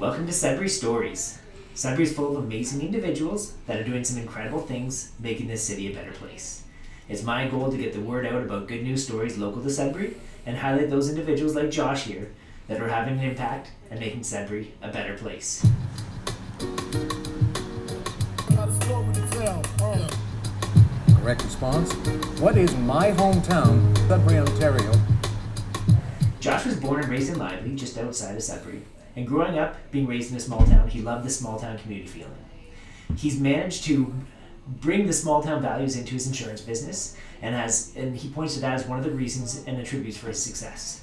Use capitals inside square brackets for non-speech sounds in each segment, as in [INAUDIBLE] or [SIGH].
Welcome to Sudbury Stories. Sudbury is full of amazing individuals that are doing some incredible things, making this city a better place. It's my goal to get the word out about good news stories local to Sudbury and highlight those individuals like Josh here that are having an impact and making Sudbury a better place. Correct response. What is my hometown, Sudbury, Ontario? Josh was born and raised in Lively, just outside of Sudbury. And growing up, being raised in a small town, he loved the small town community feeling. He's managed to bring the small town values into his insurance business, and has and he points to that as one of the reasons and attributes for his success.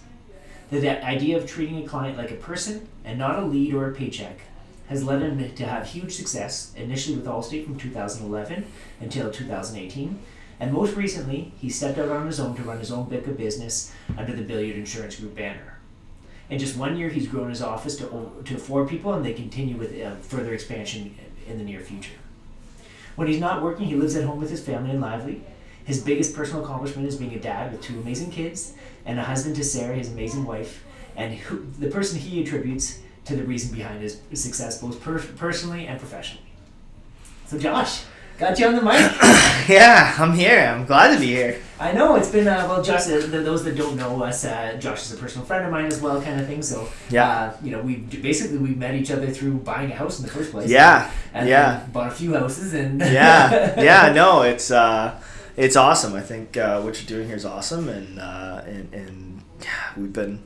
The, idea of treating a client like a person and not a lead or a paycheck has led him to have huge success, initially with Allstate from 2011 until 2018. And most recently, he stepped out on his own to run his own book of business under the Billyard Insurance Group banner. In just one year, he's grown his office to, to four people, and they continue with uh, further expansion in the near future. When he's not working, he lives at home with his family in Lively. His biggest personal accomplishment is being a dad with two amazing kids and a husband to Sarah, his amazing wife, and who, the person he attributes to the reason behind his success, both per- personally and professionally. So, Josh, got you on the mic. [COUGHS] yeah, I'm here. I'm glad to be here. I know it's been uh, well. Josh, uh, th- those that don't know us, uh, Josh is a personal friend of mine as well, kind of thing. So Yeah. uh, you know, we basically we met each other through buying a house in the first place. Yeah, and yeah. bought a few houses and [LAUGHS] yeah, yeah. [LAUGHS] No, it's uh, it's awesome. I think uh, what you're doing here is awesome, and uh, and and yeah, we've been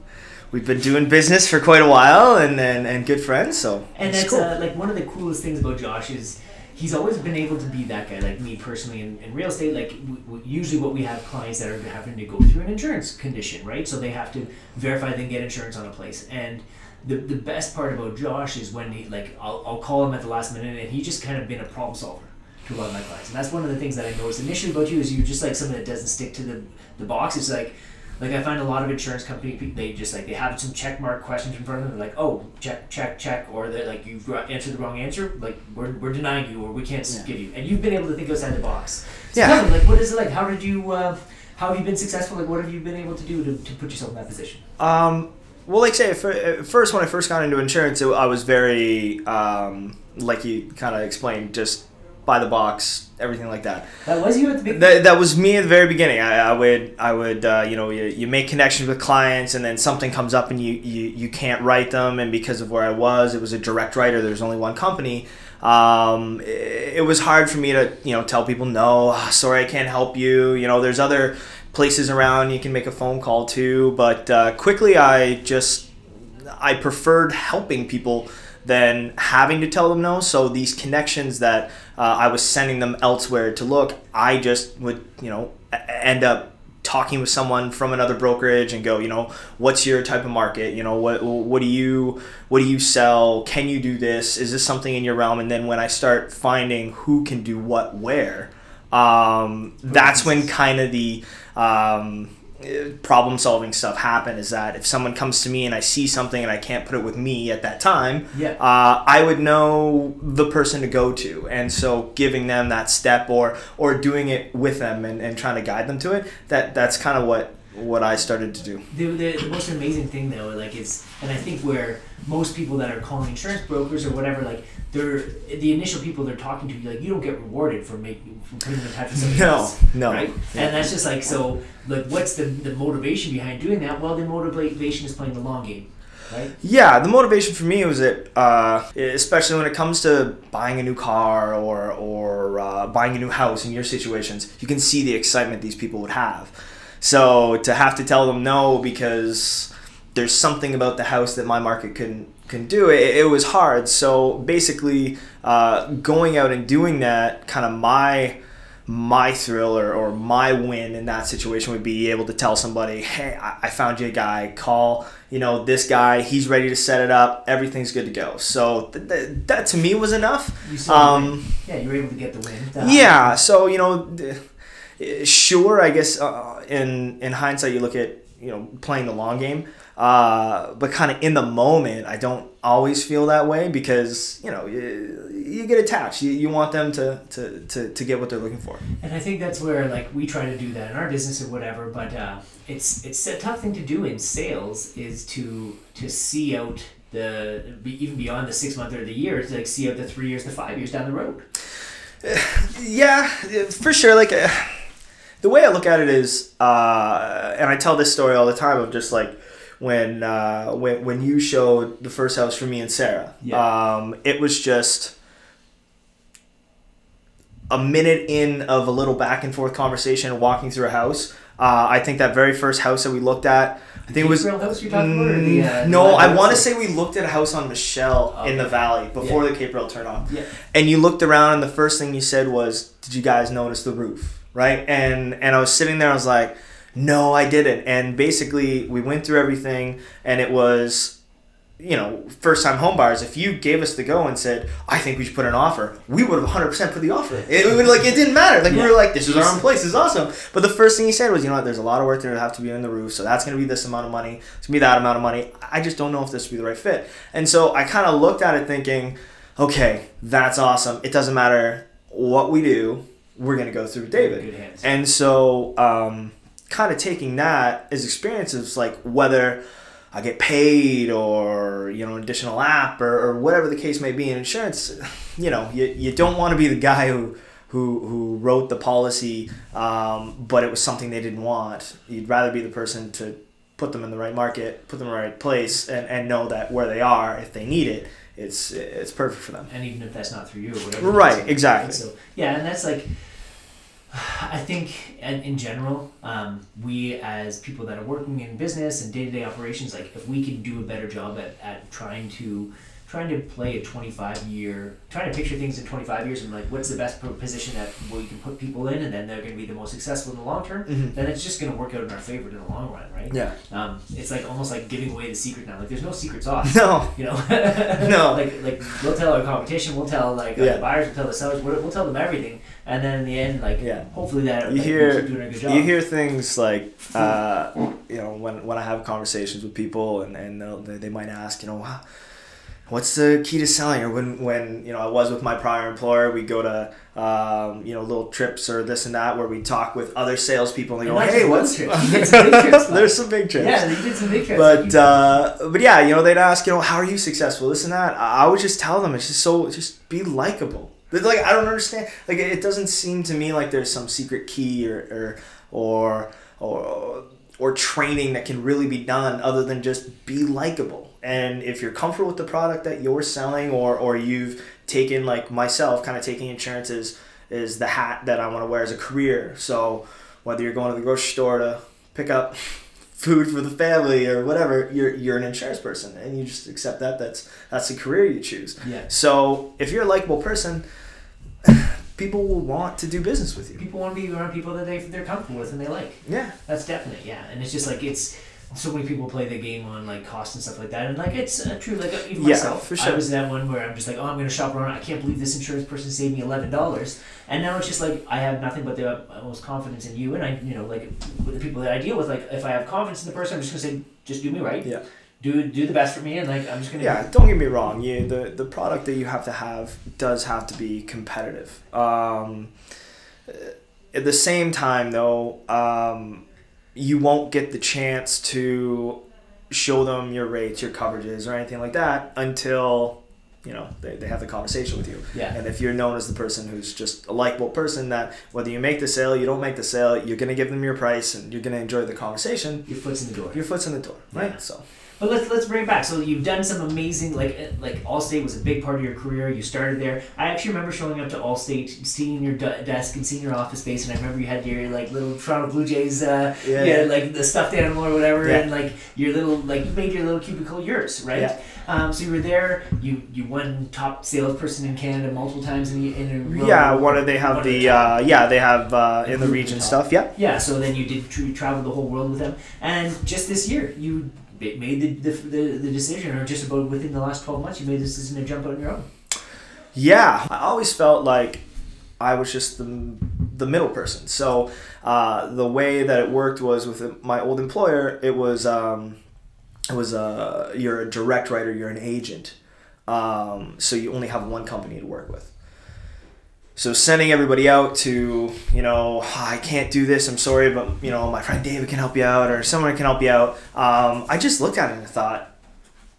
we've been doing business for quite a while, and and, and good friends. So And it's that's cool. uh, like one of the coolest things about Josh is he's always been able to be that guy. Like me personally in, in real estate, like w- w- usually what we have clients that are having to go through an insurance condition, right? So they have to verify they get insurance on a place. And the, the best part about Josh is when he like I'll, I'll call him at the last minute and he just kind of been a problem solver to a lot of my clients. And that's one of the things that I noticed initially about you is you're just like someone that doesn't stick to the, the box. It's like like I find a lot of insurance company they just like they have some check mark questions in front of them. They're like, oh, check, check, check, or they're like you've answered the wrong answer. Like we're, we're denying you, or we can't Yeah. give you. And you've been able to think outside the box. So Yeah. tell me, like, what is it like? How did you? Uh, how have you been successful? Like, what have you been able to do to, to put yourself in that position? Um, well, like say, first when I first got into insurance, it, I was very um, like you kind of explained, just by the box, everything like that. That was you at the beginning. That, that was me at the very beginning. I, I would I would uh, you know you, you make connections with clients and then something comes up and you, you you can't write them and because of where I was it was a direct writer. There's only one company. Um, it, it was hard for me to you know tell people no. "Ah, [SIGHS] Sorry, I can't help you. You know there's other places around you can make a phone call to. But uh, quickly I just I preferred helping people than having to tell them no. So these connections that uh, I was sending them elsewhere to look, I just would, you know, end up talking with someone from another brokerage and go, you know, what's your type of market? You know, what what do you what do you sell? Can you do this? Is this something in your realm? And then when I start finding who can do what where, um, that's when kind of the um, problem solving stuff happen is that if someone comes to me and I see something and I can't put it with me at that time, Yeah. uh, I would know the person to go to. And so giving them that step or or doing it with them and, and trying to guide them to it, that that's kind of what what I started to do. the, the, the most amazing thing though like is and i think where most people that are calling insurance brokers or whatever like they're the initial people they're talking to like you don't get rewarded for making for putting them in touch with somebody No, else no. right Yeah. and that's just like so like what's the, the motivation behind doing that well the motivation is playing the long game right Yeah, the motivation for me was that, uh, especially when it comes to buying a new car or or uh, buying a new house in your situations, you can see the excitement these people would have. So to have to tell them no because there's something about the house that my market couldn't couldn't do it, it was hard. So basically, uh, going out and doing that, kind of my my thrill or, or my win in that situation would be able to tell somebody, hey, I, I found you a guy. Call, you know, this guy. He's ready to set it up. Everything's good to go. So th- th- that to me was enough. you Um, yeah you were able to get the win The- yeah. So you know, th- sure. I guess uh, in in hindsight, you look at you know playing the long game. Uh, but kind of in the moment, I don't always feel that way because you know you, you get attached. You, you want them to, to, to, to get what they're looking for. And I think that's where like we try to do that in our business or whatever, but uh, it's it's a tough thing to do in sales is to to see out the even beyond the six month or the year to like see out the three years, the five years down the road. [SIGHS] Yeah, for sure. Like uh, the way I look at it is, uh, and I tell this story all the time of just like when uh, when when you showed the first house for me and Sarah. Yeah. Um, it was just a minute in of a little back and forth conversation, walking through a house. Uh, I think that very first house that we looked at, I think it was. House you're talking about, the, uh, no, I want to say we looked at a house on Michelle in the valley before Yeah. the Cape Rail turn off Yeah. and you looked around and the first thing you said was did you guys notice the roof right? And and i was sitting there i was like no i didn't. And basically we went through everything and it was you know first time home buyers if you gave us the go and said i think we should put an offer we would have 100% put the offer in. it would like it didn't matter. Like we were like this is our own place. This is awesome. But the first thing he said was you know what? There's a lot of work there to have to be on the roof so that's going to be this amount of money. It's going to be that amount of money. I just don't know if this would be the right fit. And so i kind of looked at it thinking okay, that's awesome. It doesn't matter what we do, we're gonna go through David. And so, um, kind of taking that as experiences, like whether I get paid or you know an additional app or, or whatever the case may be in insurance, you know, you, you don't want to be the guy who who who wrote the policy, um, but it was something they didn't want. You'd rather be the person to put them in the right market, put them in the right place, and, and know that where they are, if they need it, it's it's perfect for them. and even if that's not through you or whatever. Right, exactly. So yeah, and that's like, [SIGHS] I think, in general, um, we as people that are working in business and day to day operations, like if we can do a better job at, at trying to trying to play a 25 year trying to picture things in 25 years and like what's the best position that we can put people in and then they're going to be the most successful in the long term Mhm. then it's just going to work out in our favor in the long run right Yeah. um, it's like almost like giving away the secret now like there's no secrets off [LAUGHS] No. you know No. [LAUGHS] like like we'll tell our competition we'll tell like uh, Yeah. the buyers we'll tell the sellers we'll, we'll tell them everything and then in the end like Yeah. hopefully that You like, hear- keep doing a good job You hear things like, uh, you know, when, when I have conversations with people and, and they, they might ask, you know, "Wow, what's the key to selling? Or when, when, you know, I was with my prior employer, we go to, um, you know, little trips or this and that where we talk with other salespeople and they And go, hey, what's... one trip. You did some big trips, [LAUGHS] There's some big trips. yeah you did some big trips But uh, but yeah, you know, they'd ask, you know, how are you successful? This and that. I I would just tell them it's just so just be likable. Like I don't understand. Like it it doesn't seem to me like there's some secret key or or or or, or training that can really be done other than just be likable. And if you're comfortable with the product that you're selling, or or you've taken like myself, kind of taking insurance is is the hat that I want to wear as a career. So whether you're going to the grocery store to pick up food for the family or whatever, you're you're an insurance person and you just accept that that's that's the career you choose. yeah So if you're a likable person, [SIGHS] people will want to do business with you. people want to be around people that they, they're comfortable with and they like Yeah. That's definite, yeah. And it's just like it's so many people play the game on like cost and stuff like that, and like it's uh, true. Like even Yeah, myself, for I was that one where I'm just like, oh, I'm gonna shop around. I can't believe this insurance person saved me eleven dollars, and now it's just like I have nothing but the utmost confidence in you, and I, you know, like with the people that I deal with, like if I have confidence in the person, I'm just gonna say, just do me right, Yeah. do do the best for me, and like I'm just gonna Yeah, don't get me wrong. You the the product that you have to have does have to be competitive. Um, uh, at the same time, though, um, you won't get the chance to show them your rates, your coverages, or anything like that until you know they, they have the conversation with you. yeah. And if you're known as the person who's just a likable person, that whether you make the sale, you don't make the sale, you're gonna give them your price, and you're gonna enjoy the conversation. Your foot's in the door. Your foot's in the door, right? Yeah. So But let's let's bring it back. So you've done some amazing like uh, like Allstate was a big part of your career. You started there. I actually remember showing up to Allstate, seeing your de- desk and seeing your office space, and I remember you had your like little Toronto Blue Jays, uh, Yeah, yeah, like the stuffed animal or whatever, Yeah. and like your little like you made your little cubicle yours, right? Yeah. Um, so you were there. You you won top salesperson in Canada multiple times in, in a yeah, what do they have of the uh, yeah they have uh, in the region stuff. Yeah. Yeah, so then you did tr- travel the whole world with them, and just this year you made the, the, the, the decision, or just about within the last twelve months, you made the decision to jump out on your own. Yeah, I always felt like I was just the, the middle person. So uh, the way that it worked was with my old employer, it was um, it was uh, you're a direct writer, you're an agent, um, so you only have one company to work with. So sending everybody out to you know "Ah, I can't do this, I'm sorry, but you know my friend David can help you out, or someone can help you out. Um, I just looked at it and thought.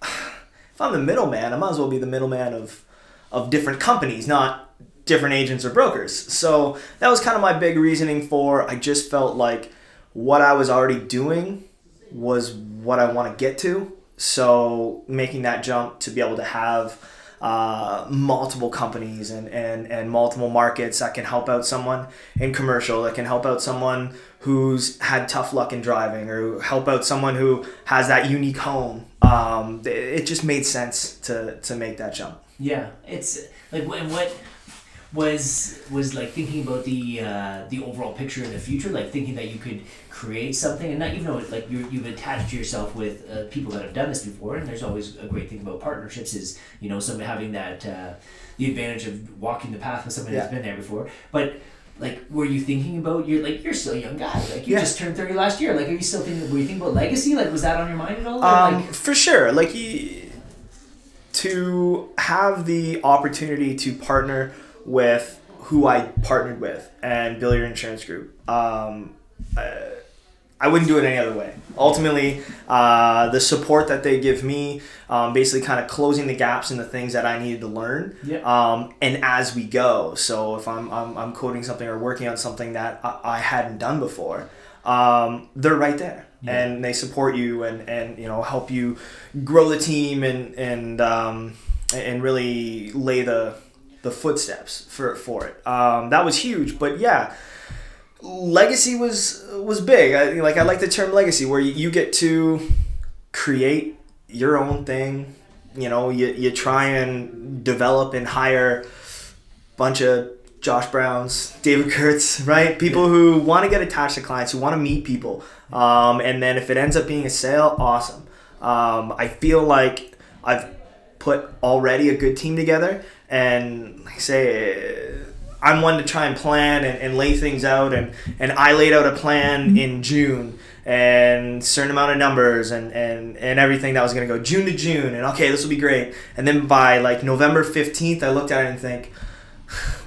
If I'm the middleman, I might as well be the middleman of of different companies, not different agents or brokers. So that was kind of my big reasoning for I just felt like what I was already doing was what I want to get to. So making that jump to be able to have uh, multiple companies and, and, and multiple markets that can help out someone in commercial, that can help out someone who's had tough luck in driving, or help out someone who has that unique home. Um, it just made sense to, to make that jump. Yeah, it's like and what was was like thinking about the uh, the overall picture in the future, like thinking that you could create something, and not even though like you you've attached yourself with uh, people that have done this before, and there's always a great thing about partnerships is you know some having that uh, the advantage of walking the path with someone Yeah. that's been there before, but. Like, were you thinking about you're like you're still a young guy. Like, you Yeah. just turned thirty last year. Like, are you still thinking? Were you thinking about legacy? Like, was that on your mind at all? Um, like, for sure. Like you, to have the opportunity to partner with who I partnered with and your insurance group. Um, uh, I wouldn't do it any other way. Ultimately, uh, the support that they give me, um, basically kind of closing the gaps in the things that I needed to learn. Yeah. Um, and as we go, so if I'm, I'm, I'm coding something or working on something that I, I hadn't done before, um, they're right there. Yeah. And they support you and, and you know help you grow the team and and um, and really lay the the footsteps for for it. Um, that was huge, but yeah, legacy was was big. I, like I like the term legacy, where you, get to create your own thing. You know, you, you try and develop and hire a bunch of Josh Browns, David Kurtz, [LAUGHS] right? People who want to get attached to clients, who want to meet people. Um, and then if it ends up being a sale, awesome. Um, I feel like I've put already a good team together. And like I say, I'm one to try and plan and, and lay things out. And, and I laid out a plan mm-hmm. in June and certain amount of numbers and, and, and everything that was going to go June to June. And okay, this will be great. And then by like November 15th, I looked at it and think,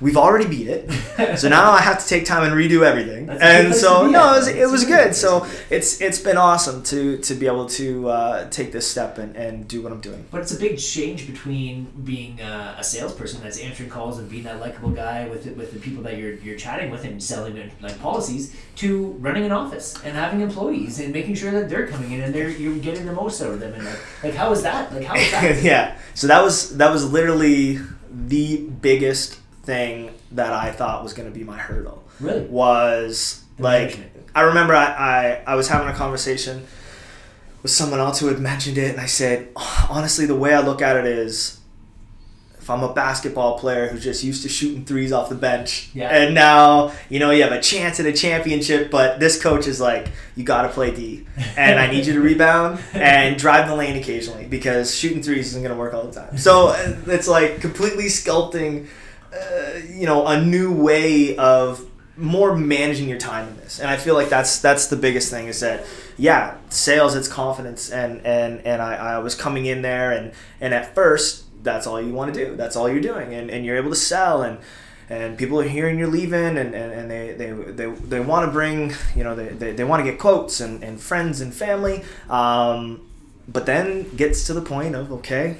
we've already beat it. [LAUGHS] So now I have to take time and redo everything. That's and so no, it was, it was good. So it's it's been awesome to to be able to uh, take this step and, and do what I'm doing. But it's a big change between being uh, a salesperson that's answering calls and being that likable guy with with the people that you're you're chatting with and selling their, like policies to running an office and having employees and making sure that they're coming in and they're you're getting the most out of them and like like how is that like how is that [LAUGHS] yeah. So that was that was literally the biggest thing that I thought was going to be my hurdle. really was The like management. I remember I, I I was having a conversation with someone else who had mentioned it and I said honestly the way I look at it is if I'm a basketball player who's just used to shooting threes off the bench Yeah. and now you know you have a chance at a championship but this coach is like you got to play D and I need you to [LAUGHS] rebound and drive the lane occasionally because shooting threes isn't going to work all the time so uh, it's like completely sculpting uh, you know a new way of more managing your time in this. And i feel like that's that's the biggest thing is that yeah sales it's confidence. And and and i, I was coming in there and and at first that's all you want to do. That's all you're doing. And, and you're able to sell. And and people are hearing you're leaving. And, and, and they, they, they, they want to bring you know they, they, they want to get quotes and, and friends and family. Um, but then gets to the point of okay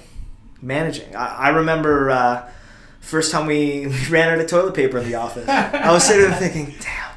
managing. I, I remember uh, first time we, we [LAUGHS] ran out of toilet paper in the office. I was sitting there thinking damn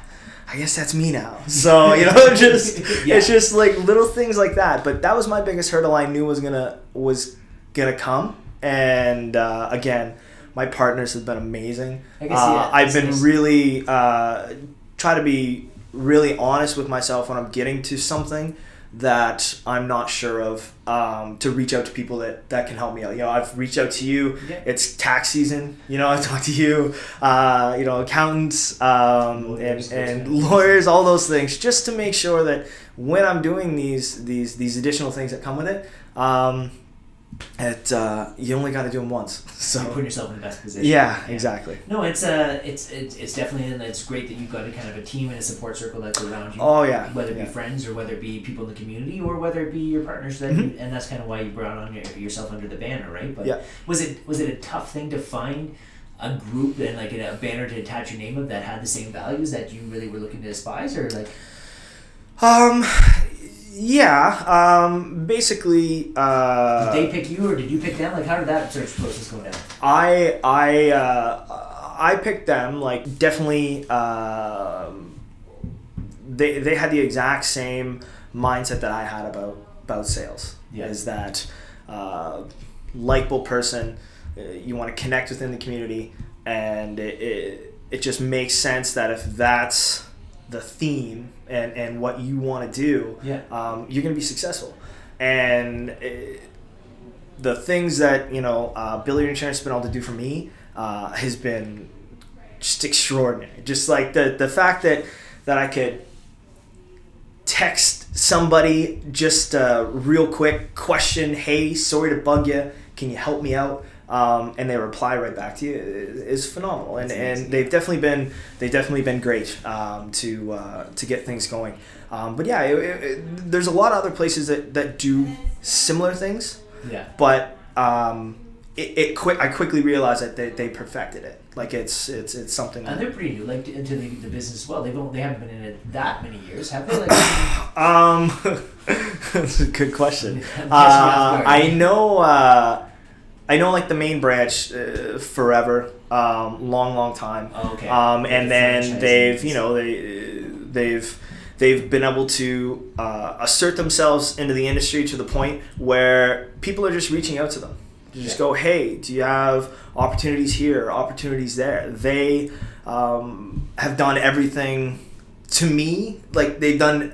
i guess that's me now. So you know [LAUGHS] just Yeah. it's just like little things like that. But that was my biggest hurdle i knew was gonna was gonna come. And uh, again my partners have been amazing. I guess, uh, yeah, i've it's been really uh, try to be really honest with myself when i'm getting to something that i'm not sure of um, to reach out to people that that can help me out. You know i've reached out to you. Yeah. it's tax season. You know [LAUGHS] i talked to you uh, you know accountants um, Lawyers, and, and those kinds of lawyers all those things just to make sure that when i'm doing these these these additional things that come with it um, it uh, you only got to do them once [LAUGHS] so. You're putting yourself in the best position. Yeah exactly. No it's uh it's it's, it's definitely and it's great that you've got a kind of a team and a support circle that's around you. Oh yeah whether it be yeah. friends or whether it be people in the community or whether it be your partners that Mhm. and that's kind of why you brought on your, yourself under the banner right? But Yeah. was it was it a tough thing to find a group and like a, banner to attach your name of that had the same values that you really were looking to despise or like? Um, Yeah, um, basically, uh, Did they pick you or did you pick them? Like, how did that search process go down? I I uh, I picked them like definitely. um they they had the exact same mindset that I had about about sales. Yeah. Is that uh, likable person? uh, You want to connect within the community, and it, it it just makes sense that if that's the theme and and what you want to do, Yeah. um, you're going to be successful. And it, the things that you know uh, Billyard Insurance has been able to do for me uh, has been just extraordinary. Just like the the fact that that I could text somebody just a real quick question, hey, sorry to bug you, can you help me out? Um, and they reply right back to you is phenomenal, and, and they've definitely been they've definitely been great um, to uh, to get things going. Um, but yeah, it, it, there's a lot of other places that, that do similar things, Yeah. but um, it, it quick I quickly realized that they, they perfected it. Like it's it's it's something. And they're pretty new, like into the, the business as well. They've only, they haven't been in it that many years, have they? Like, [COUGHS] Um, [LAUGHS] that's a good question. I'm catching you Uh. I know. Uh, I know, like the main branch, uh, forever, um, long, long time. Oh, okay. Um, and the then they've, you know, they they've they've been able to uh, assert themselves into the industry to the point where people are just reaching out to them. To just Yeah. go, hey, do you have opportunities here, opportunities there? They um, have done everything to me like they've done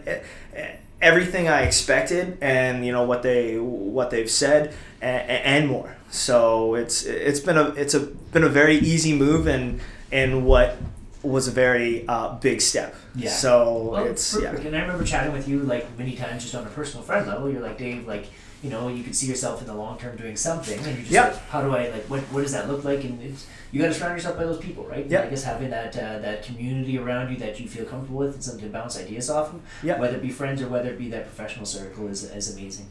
everything I expected, and you know what they what they've said, and, and more. So it's it's been a it's a been a very easy move, and and what was a very uh, big step. Yeah. So Well, it's perfect. yeah. And I remember chatting with you like many times just on a personal friend level. You're like, Dave, like, you know, you could see yourself in the long term doing something, and you're just Yeah. like, how do I like what what does that look like? And it's you got to surround yourself by those people, right? Yeah. I guess having that uh, that community around you that you feel comfortable with and something to bounce ideas off of, Yeah. whether it be friends or whether it be that professional circle, is is amazing.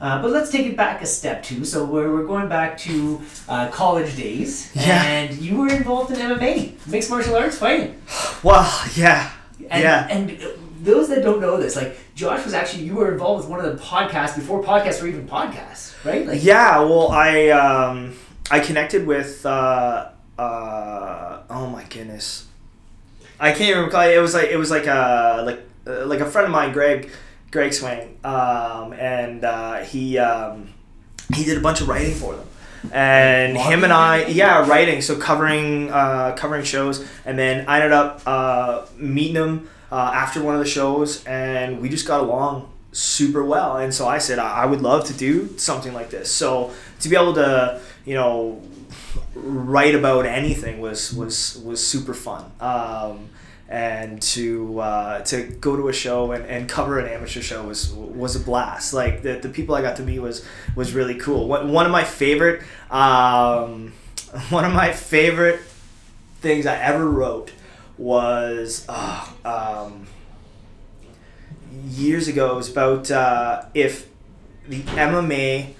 Uh, but let's take it back a step too. So we're, we're going back to uh, college days, Yeah. and you were involved in MMA, mixed martial arts fighting. [SIGHS] Well, yeah, And, yeah. and uh, those that don't know this, like Josh was actually you were involved with one of the podcasts before podcasts were even podcasts, right? Like Yeah, well, I um, I connected with uh, uh, oh my goodness, I can't even recall. It was like it was like a like uh, like a friend of mine, Greg Greg Swing, um, and uh, he um, he did a bunch of writing for them. And him and I, yeah, writing, so covering uh, covering shows, and then I ended up uh, meeting him uh, after one of the shows, and we just got along super well. And so I said I I would love to do something like this. So to be able to, you know, write about anything was was was super fun. Um, and to uh, to go to a show and, and cover an amateur show was was a blast. Like the, the people I got to meet was was really cool. One of my favorite um, [LAUGHS] one of my favorite things I ever wrote was uh, um, years ago. It was about uh, if the MMA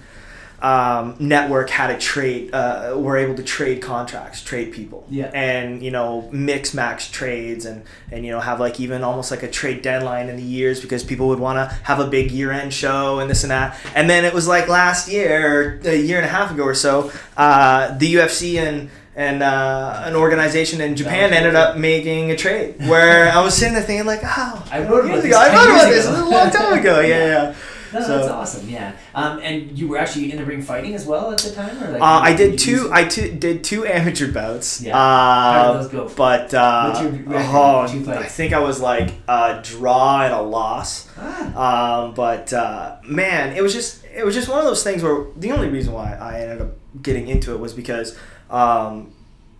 um, network had a trade, uh, were able to trade contracts, trade people, Yeah. and you know mix max trades, and and you know have like even almost like a trade deadline in the years because people would want to have a big year end show and this and that. And then it was like last year, or a year and a half ago or so, uh, the UFC and and uh, an organization in Japan ended up making a trade where I was sitting there thinking like, oh, I wrote about this. I wrote about this a long time ago. Yeah, yeah. No, so- that's awesome. Yeah. Um, and you were actually in the ring fighting as well at the time, or like Uh, I did two. I two, did two amateur bouts. Yeah. Uh, those go? But uh, What's your record? oh. I think I was like a draw and a loss. Ah, Um, but uh, man, it was just it was just one of those things where the only reason why I ended up getting into it was because um,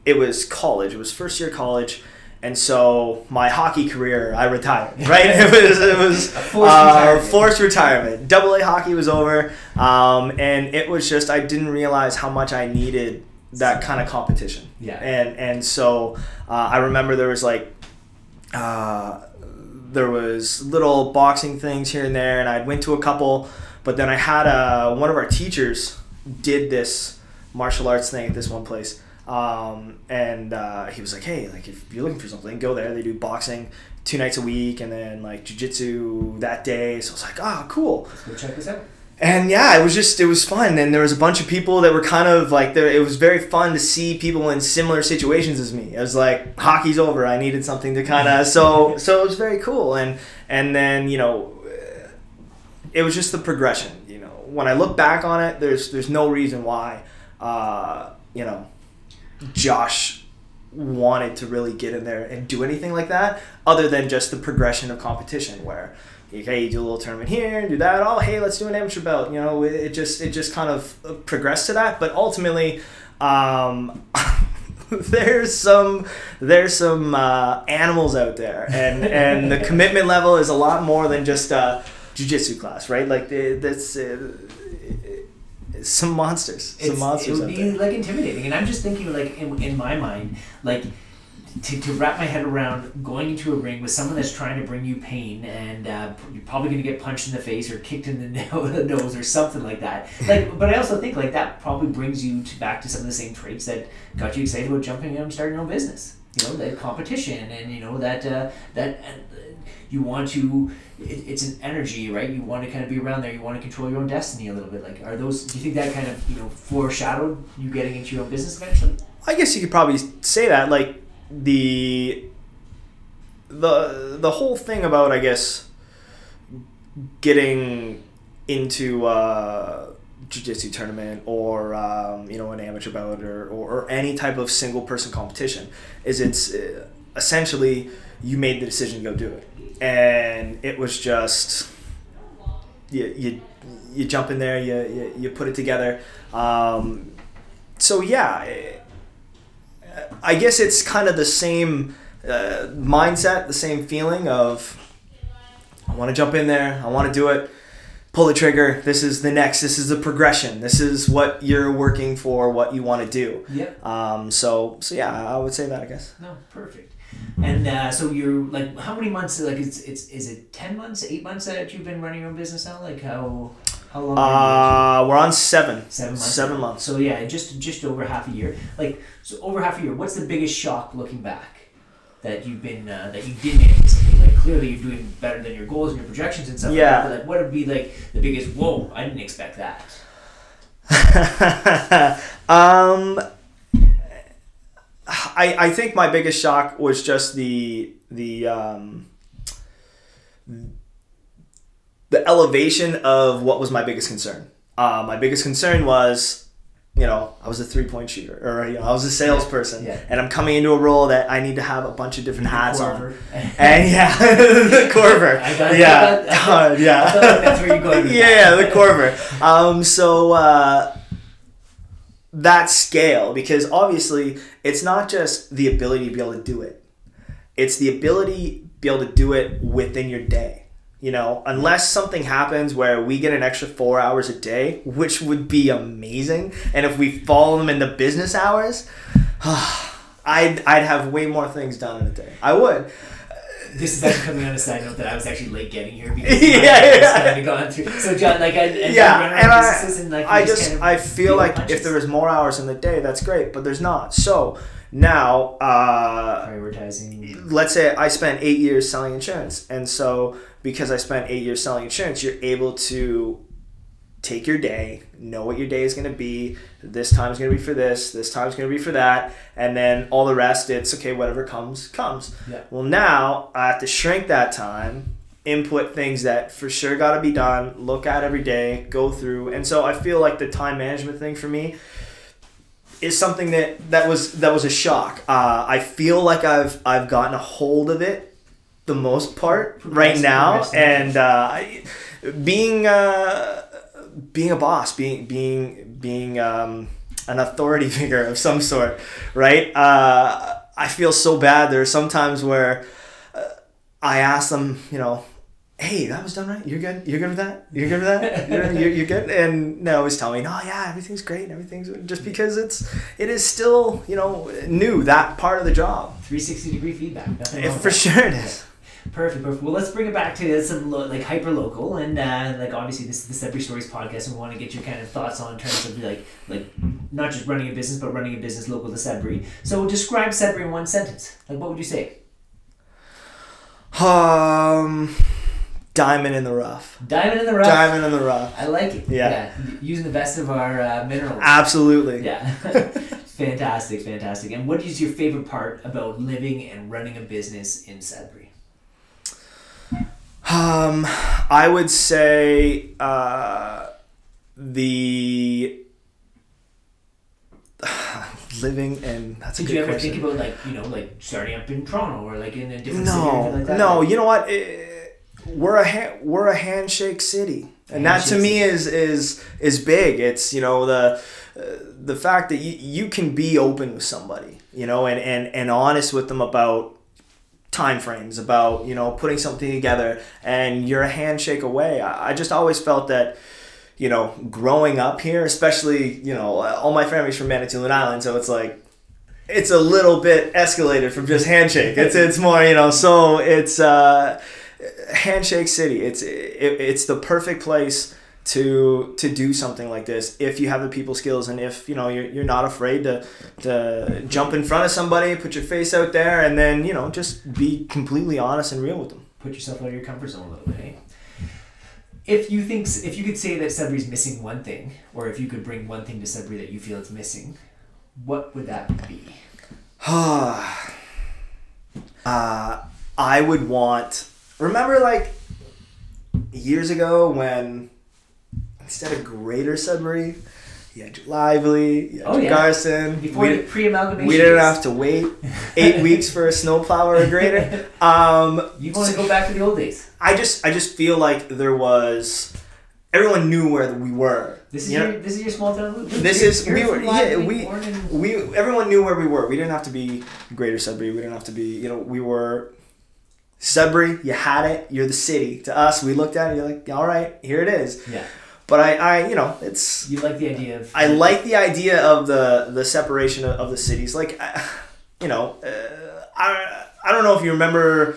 it was college. It was first year college. And so my hockey career, I retired. [LAUGHS] Right? It was it was A forced uh, retirement. forced retirement. Double A hockey was over, um, and it was just I didn't realize how much I needed that kind of competition. Yeah. And and so uh, I remember there was like uh, there was little boxing things here and there, and I went to a couple, but then I had a one of our teachers did this martial arts thing at this one place. Um, and uh, he was like, "Hey, like if you're looking for something, go there. They do boxing, two nights a week, and then like jujitsu that day. So I was like, ah, cool. Let's go check this out. And yeah, it was just it was fun, and there was a bunch of people that were kind of like there. It was very fun to see people in similar situations as me. It was like hockey's over. I needed something to kind of [LAUGHS] so so it was very cool, and and then you know, it was just the progression. You know, when I look back on it, there's there's no reason why, uh, you know, Josh wanted to really get in there and do anything like that, other than just the progression of competition where okay, you do a little tournament here, and do that. Oh, hey, let's do an amateur belt. You know, it, just it just kind of progressed to that. But ultimately, um, [LAUGHS] there's some there's some uh, animals out there, and and the commitment level is a lot more than just a jujitsu class, right? Like that's. Uh, some monsters, some It's, monsters it would be like intimidating, and I'm just thinking like in, in my mind, like to, to wrap my head around going into a ring with someone that's trying to bring you pain, and uh, you're probably going to get punched in the face or kicked in the [LAUGHS] nose or something like that. Like, [LAUGHS] but I also think like that probably brings you to back to some of the same traits that got you excited about jumping out and starting your own business. You know, that competition, and you know that uh, that. You want to it, it's an energy right you want to kind of be around there you want to control your own destiny a little bit like are those do you think that kind of you know foreshadowed you getting into your own business eventually I guess you could probably say that. Like the the the whole thing about I guess getting into uh, jiu-jitsu tournament or um, you know an amateur bout or, or, or any type of single person competition is it's uh, essentially you made the decision to go do it and it was just you you, you jump in there you, you, you put it together um, so yeah I guess it's kind of the same uh, mindset, the same feeling of I want to jump in there, I want to do it, pull the trigger. This is the next. This is the progression. This is what you're working for, what you want to do. Yep. Um, so so yeah, I would say that I guess. No, perfect. And uh, so you're like, how many months? Like, it's it's is it ten months, eight months that you've been running your own business now? Like, how how long? Uh, we're on seven. Seven months. Seven months. So yeah, just just over half a year. Like so, over half a year. What's the biggest shock looking back that you've been uh, that you didn't anticipate? Like clearly you're doing better than your goals and your projections and stuff. Yeah. Like like, what would be like the biggest? Whoa! I didn't expect that. [LAUGHS] um, I I think my biggest shock was just the the um, the elevation of what was my biggest concern. Uh, my biggest concern was, you know, I was a three point shooter, or you know, I was a salesperson, Yeah. and I'm coming into a role that I need to have a bunch of different hats on. [LAUGHS] And yeah, [LAUGHS] the Corver. I yeah, [LAUGHS] I yeah. I like that's where you're going yeah, the Corver. Um, so uh, that scale, because obviously it's not just the ability to be able to do it; it's the ability to be able to do it within your day. You know, unless something happens where we get an extra four hours a day, which would be amazing, and if we follow them in the business hours, [SIGHS] I'd I'd have way more things done in a day. I would. This is actually coming on a side note that I was actually late getting here because [LAUGHS] Yeah, yeah. kind of gone through. So John, like, I, and yeah, and I, and like, I just kind of I feel feel like punches. if there was more hours in the day, that's great, but there's not. So now, uh, prioritizing. let's say I spent eight years selling insurance, and so because I spent eight years selling insurance, you're able to take your day, know what your day is going to be. This time is going to be for this. This time is going to be for that, and then all the rest, it's okay. Whatever comes, comes. Yeah. Well, now I have to shrink that time, input things that for sure got to be done, look at every day, go through, and so I feel like the time management thing for me is something that that was that was a shock. Uh, I feel like I've I've gotten a hold of it the most part right now, and uh, being uh, being a boss, being being being um, an authority [LAUGHS] figure of some sort, right? Uh, I feel so bad. There are some times where uh, I ask them, you know, hey, that was done right. You're good. You're good with that. You're good with that. You're, [LAUGHS] you're, you're good. And they always tell me, no, yeah, everything's great. Everything's just because it's it is still you know new that part of the job. 360 degree feedback. Nothing If wrong with for sure it is. Perfect, perfect. Well, let's bring it back to some lo- like hyper local, and uh, like obviously this is the Sudbury Stories podcast, and we want to get your kind of thoughts on in terms of like like not just running a business, but running a business local to Sudbury. So describe Sudbury in one sentence. Like, what would you say? Um, diamond in the rough. Diamond in the rough. Diamond in the rough. I like it. Yeah. y- Using the best of our uh, minerals. Absolutely. Yeah. [LAUGHS] fantastic, fantastic. And what is your favorite part about living and running a business in Sudbury? Um, I would say uh, the [SIGHS] living and that's a Did good you ever question. think about like you know like starting up in Toronto or like in a different city or no, anything like that? no. You know what? Eh, we're a ha- we're a handshake city, and that to Handshake me is is is big. It's you know the uh, the fact that you, you can be open with somebody, you know, and, and and honest with them about time frames, about you know putting something together, and you're a handshake away. I, just always felt that. You know, growing up here, especially you know, all my family's from Manitoulin Island, so it's like it's a little bit escalated from just handshake. It's it's more you know. So it's uh, handshake city. It's it, it's the perfect place to to do something like this if you have the people skills and if you know you're, you're not afraid to to jump in front of somebody, put your face out there, and then you know just be completely honest and real with them. Put yourself out of your comfort zone a little bit. Eh? If you think if you could say that Sudbury's missing one thing, or if you could bring one thing to Sudbury that you feel it's missing, what would that be? [SIGHS] uh, I would want. Remember, like years ago when instead of Greater Sudbury, you had Lively, you had Oh, yeah. Garson. Before we, the pre-amalgamation. we didn't have to wait eight [LAUGHS] weeks for a snowplow or a grader. [LAUGHS] Um, You want to go back to the old days. I just, I just feel like there was. Everyone knew where we were. This is You know? your this is your small town. Luke. This You're- is you're we were yeah we in- we everyone knew where we were. We didn't have to be Greater Sudbury. We didn't have to be you know we were Sudbury. You had it. You're the city. To us, we looked at it. You're like, all right, here it is. Yeah, But I, I you know it's you like the idea of. I like the idea of the the separation of, of the cities. Like, I- you know, uh, I I don't know if you remember.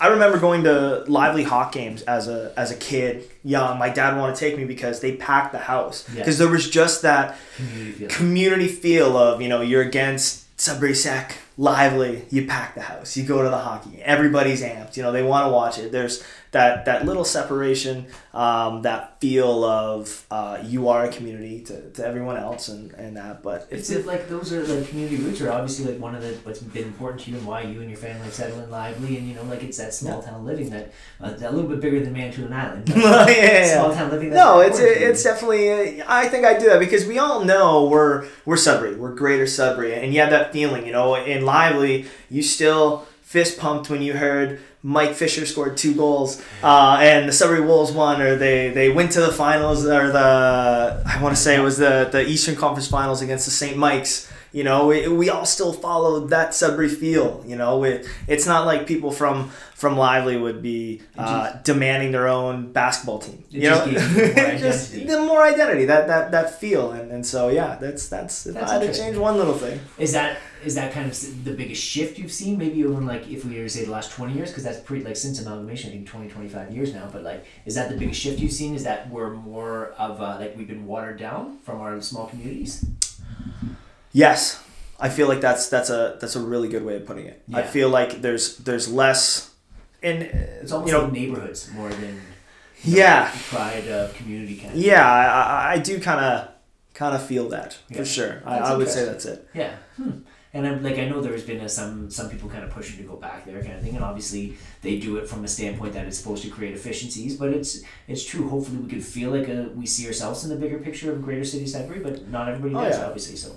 I remember going to lively hawk games as a as a kid, young. My dad wanted to take me because they packed the house Yeah. because there was just that community feel. community feel of you know you're against Sudbury Sac lively. You pack the house. You go to the hockey. Everybody's amped. You know they want to watch it. There's that that little separation, um, that feel of uh, you are a community to, to everyone else and, and that. But It's it's if like those are like community roots are obviously like one of the what's been important to you and why you and your family have settled in lively and you know like it's that small town living that uh, a little bit bigger than Manitoulin Island. [LAUGHS] yeah, yeah. Small town living. No, it's you. it's definitely. uh, I think I do that because we all know we're we're Sudbury, we're Greater Sudbury, and you have that feeling. You know, in Lively, you still fist pumped when you heard Mike Fisher scored two goals, uh, and the Sudbury Wolves won, or they they went to the finals, or the I want to say it was the the Eastern Conference Finals against the St. Mike's. You know, we, we all still follow that Sudbury feel. You know, it, it's not like people from from Lively would be uh, demanding their own basketball team. You just know, more [LAUGHS] Just the more identity, that that that feel, and, and so yeah, that's that's if That's I had to interesting. change one little thing. Is that is that kind of the biggest shift you've seen? Maybe over like if we were to say the last twenty years, because that's pretty like since amalgamation, I think 20, 25 years now. But like, is that the biggest shift you've seen? Is that we're more of uh, like we've been watered down from our small communities? Yes, I feel like that's that's a that's a really good way of putting it. I feel like there's there's less, and It's almost you know, like neighborhoods more than yeah, pride of community kind of. yeah, I, I, I do kind of kind of feel that Yeah. for sure. I, I would say that's it. Yeah. Hmm. And I'm like I know there's been a, some some people kind of pushing to go back there kind of thing, and obviously they do it from a standpoint that it's supposed to create efficiencies. But it's it's true. Hopefully we could feel like a, we see ourselves in the bigger picture of Greater City Sudbury, but not everybody Oh, does yeah. obviously. So.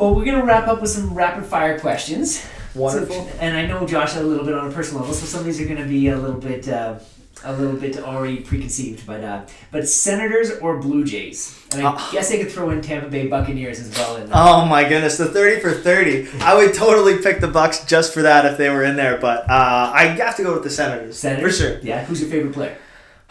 Well, we're gonna wrap up with some rapid fire questions. Wonderful. So- and I know Josh a little bit on a personal level, so some of these are gonna be a little bit. Uh, a little bit already preconceived, but uh, but Senators or Blue Jays, and I Uh. guess I could throw in Tampa Bay Buccaneers as well. In. Oh my goodness, the thirty for thirty. I would totally pick the Bucks just for that if they were in there, but uh, I have to go with the Senators Senators? for sure. Yeah. Who's your favorite player?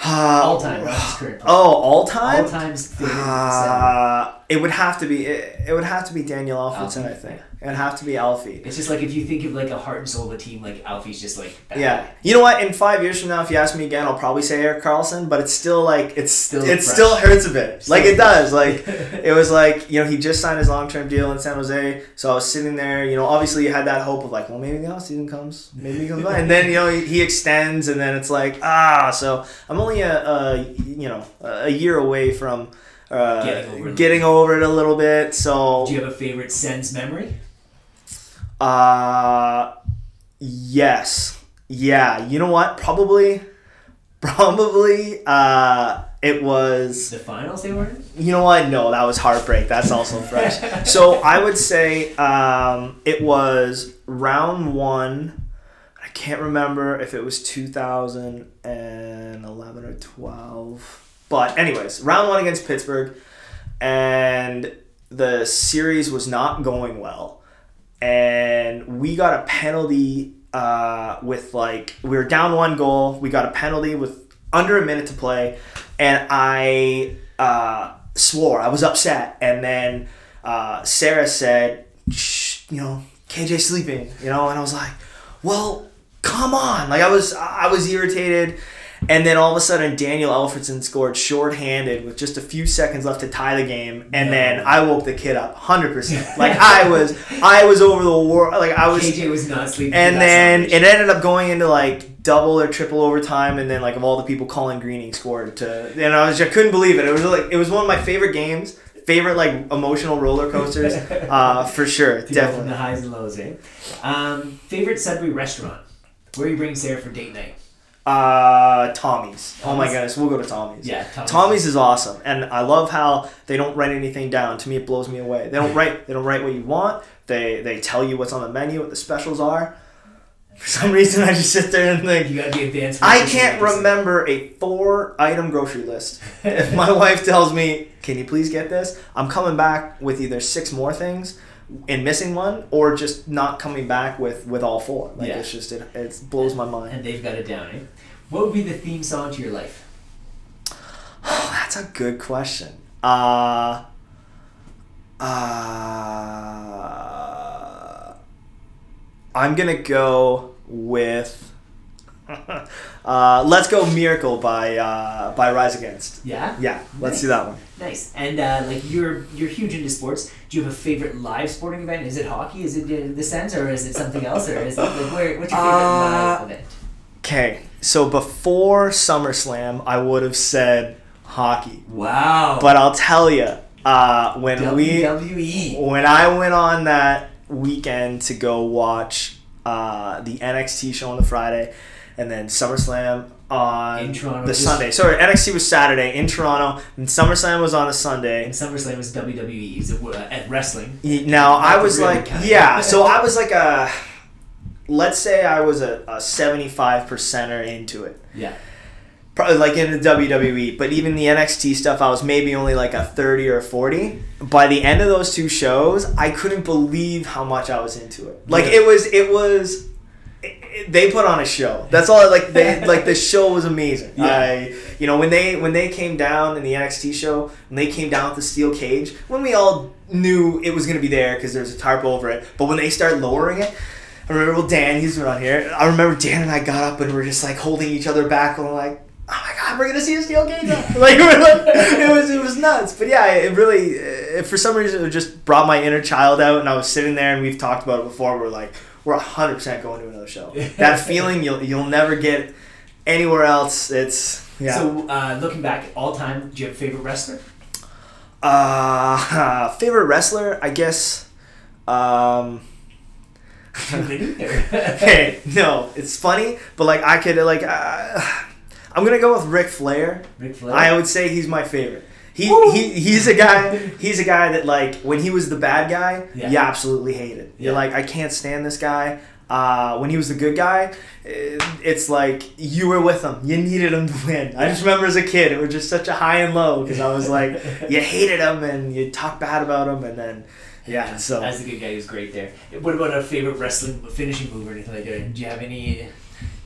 Uh, All time, not just current. player. Oh, all time. All time's favorite. Senator. It would have to be it, it would have to be Daniel Alfredsson. Alfie. I think it would have to be Alfie. It's just like if you think of like a heart and soul of a team, like Alfie's just like. Yeah, you know what? In five years from now, if you ask me again, I'll probably say Erik Karlsson. But it's still like it's Still it fresh. still hurts a bit. Still like it fresh. does. Like [LAUGHS] it was like you know he just signed his long term deal in San Jose. So I was sitting there. You know, obviously you had that hope of like, well, maybe the off season comes, maybe he comes by, and then you know he, he extends, and then it's like ah. So I'm only a, a you know a year away from. Uh, Getting over it. over it a little bit, so Do you have a favorite Sens memory? uh, yes. Yeah. You know what? Probably, [LAUGHS] probably, uh, it was, The finals they were in? you know what? No, that was heartbreak. That's also fresh. [LAUGHS] so I would say, um, it was round one. I can't remember if it was 2011 or 12. But, anyways, round one against Pittsburgh. And the series was not going well. And we got a penalty uh, with like, we were down one goal. We got a penalty with under a minute to play. And I uh, swore. I was upset. And then uh, Sarah said, you know, KJ sleeping, you know, and I was like, well, come on. Like I was, I was irritated. And then all of a sudden, Daniel Alfredsson scored shorthanded with just a few seconds left to tie the game, and No. then I woke the kid up, hundred percent. [LAUGHS] Like I was, I was over the war. Like I was, KJ was not sleeping. and then it ended up going into like double or triple overtime, and then like of all the people, Colin Greening scored to, and I was I couldn't believe it. It was like it was one of my favorite games, favorite like emotional roller coasters, [LAUGHS] uh, for sure, go from the highs and lows, eh? Um, favorite Sudbury restaurant? Where you bring Sarah for date night? Uh, Tommy's. Oh my goodness, we'll go to Tommy's. Yeah, Tommy's. Tommy's is awesome, and I love how they don't write anything down. To me, it blows me away. They don't [LAUGHS] write. They don't write what you want. They they tell you what's on the menu, what the specials are. For some reason, I just sit there and think. You gotta the advanced. I can't remember a four item grocery list. if my [LAUGHS] wife tells me, "Can you please get this?" I'm coming back with either six more things and missing one, or just not coming back with with all four. Like Yeah. it's just it, it blows my mind. And they've got it down, eh? What would be the theme song to your life? Oh, that's a good question. Uh, uh, I'm gonna go with. [LAUGHS] uh, let's go "Miracle" by uh, by Rise Against. Yeah. Yeah, let's Nice. do that one. Nice. And uh, like you're you're huge into sports. Do you have a favorite live sporting event? Is it hockey? Is it the Sens, or is it something else, or is it like where? What's your favorite Uh, live event? Okay, so before SummerSlam, I would have said hockey, Wow. but I'll tell you, uh, when we WWE. when I went on that weekend to go watch uh, the NXT show on the Friday, and then SummerSlam on Toronto, the Sunday. Sorry, NXT was Saturday in Toronto, and SummerSlam was on a Sunday. And SummerSlam was WWE. Is it uh, at wrestling? Now I was like, yeah. So [LAUGHS] I was like a, let's say I was a, a seventy-five percenter into it. Yeah. Probably like in the WWE, but even the NXT stuff, I was maybe only like a 30 or 40. By the end of those two shows, I couldn't believe how much I was into it. Like Yeah. it was, it was, it, it- they put on a show. That's all. Like they, [LAUGHS] like the show was amazing. Yeah. I, you know, when they when they came down in the NXT show, when they came down with the steel cage, when we all knew it was gonna be there because there's a tarp over it, but when they started lowering it. I remember well, Dan, he's around here. I remember Dan and I got up and we're just like holding each other back and we're like, oh my god, we're gonna see a steel cage. now." [LAUGHS] like, we're like it was it was nuts. But yeah, it really it, for some reason it just brought my inner child out, and I was sitting there and we've talked about it before. We're like, we're hundred percent going to another show. [LAUGHS] That feeling you'll you'll never get anywhere else. It's yeah. So uh, looking back, at all time, do you have a favorite wrestler? uh, [LAUGHS] favorite wrestler, I guess. Um, Too many? Or- [LAUGHS] hey, no, it's funny, but like I could like uh, I'm gonna go with Ric Flair. Ric Flair. I would say he's my favorite. He, Woo! he he's a guy [LAUGHS] he's a guy that like when he was the bad guy Yeah. you absolutely hated. You're like I can't stand this guy. Uh, when he was the good guy, it's like you were with him. You needed him to win. I just remember as a kid, it was just such a high and low because I was like, [LAUGHS] you hated him and you talk bad about him, and then yeah. So as the good guy, he was great there. What about a favorite wrestling finishing move or anything like that? Do you have any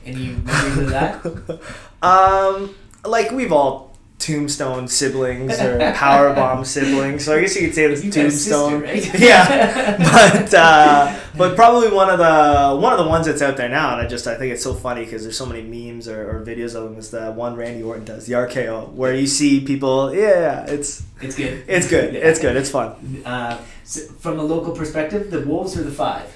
any memories of that? [LAUGHS] um, like we've all Tombstone siblings or [LAUGHS] Powerbomb siblings. So I guess you could say You a Tombstone. sister, right? [LAUGHS] yeah, [LAUGHS] but uh, but probably one of the one of the ones that's out there now, and I just I think it's so funny because there's so many memes or, or videos of them. Is the one Randy Orton does the RKO, where you see people. Yeah, yeah, it's It's good. it's good. It's good. It's fun. Uh, so from a local perspective, the Wolves are the five.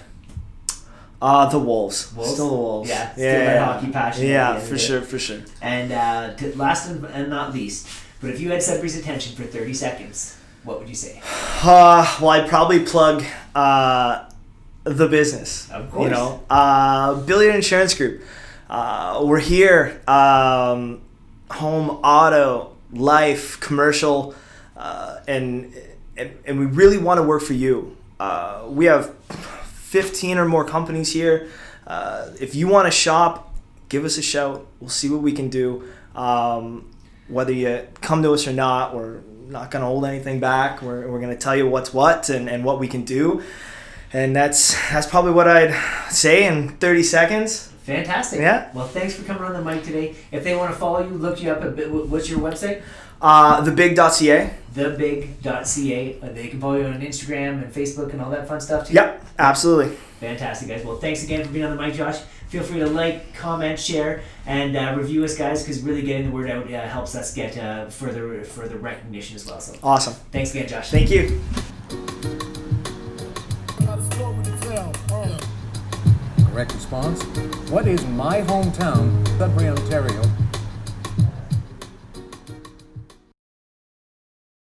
Uh, the Wolves. Wolves? Still the Wolves. Yeah, still yeah, yeah. hockey passion Yeah, for sure, for sure. And uh, to, last and, and not least, but if you had Sudbury's attention for 30 seconds, what would you say? [SIGHS] Uh, well, I'd probably plug uh, the business. Of course. You know, uh, Billyard Insurance Group. Uh, we're here. Um, home, auto, life, commercial, uh, and, and and we really want to work for you. Uh, we have 15 or more companies here. Uh, if you want to shop, give us a shout. We'll see what we can do. Um, whether you come to us or not, we're not going to hold anything back. We're, we're going to tell you what's what and, and what we can do. And that's that's probably what I'd say in 30 seconds. Fantastic. Yeah. Well, thanks for coming on the mic today. If they want to follow you, look you up a bit. What's your website? Uh, thebig.ca. Thebig.ca. Uh, They can follow you on Instagram and Facebook and all that fun stuff too. Yep, absolutely. Fantastic, guys. Well, thanks again for being on the mic, Josh. Feel free to like, comment, share, and uh, review us, guys, because really getting the word out uh, helps us get uh, further further recognition as well. So, Awesome. thanks again, Josh. Thank you. Correct response. What is my hometown, Sudbury, Ontario,